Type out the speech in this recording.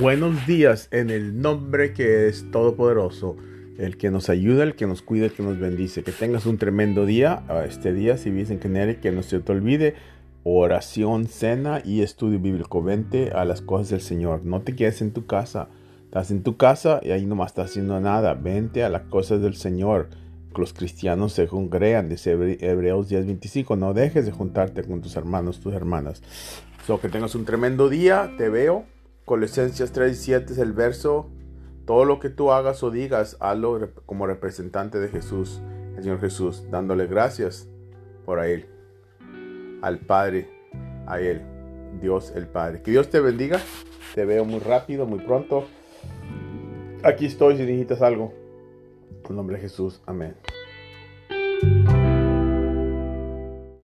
Buenos días en el nombre que es todopoderoso, el que nos ayuda, el que nos cuida, el que nos bendice. Que tengas un tremendo día. Este día, si vives en Canary, que no se te olvide oración, cena y estudio bíblico. Vente a las cosas del Señor. No te quedes en tu casa. Estás en tu casa y ahí no más estás haciendo nada. Vente a las cosas del Señor. Los cristianos se congregan, dice Hebreos 10:25. No dejes de juntarte con tus hermanos, tus hermanas. So, que tengas un tremendo día. Te veo. Colosenses 3:7 es el verso. Todo lo que tú hagas o digas, hazlo como representante de Jesús, el Señor Jesús, dándole gracias por a Él, al Padre, a Él, Dios el Padre. Que Dios te bendiga. Te veo muy rápido, muy pronto. Aquí estoy si necesitas algo. En nombre de Jesús. Amén.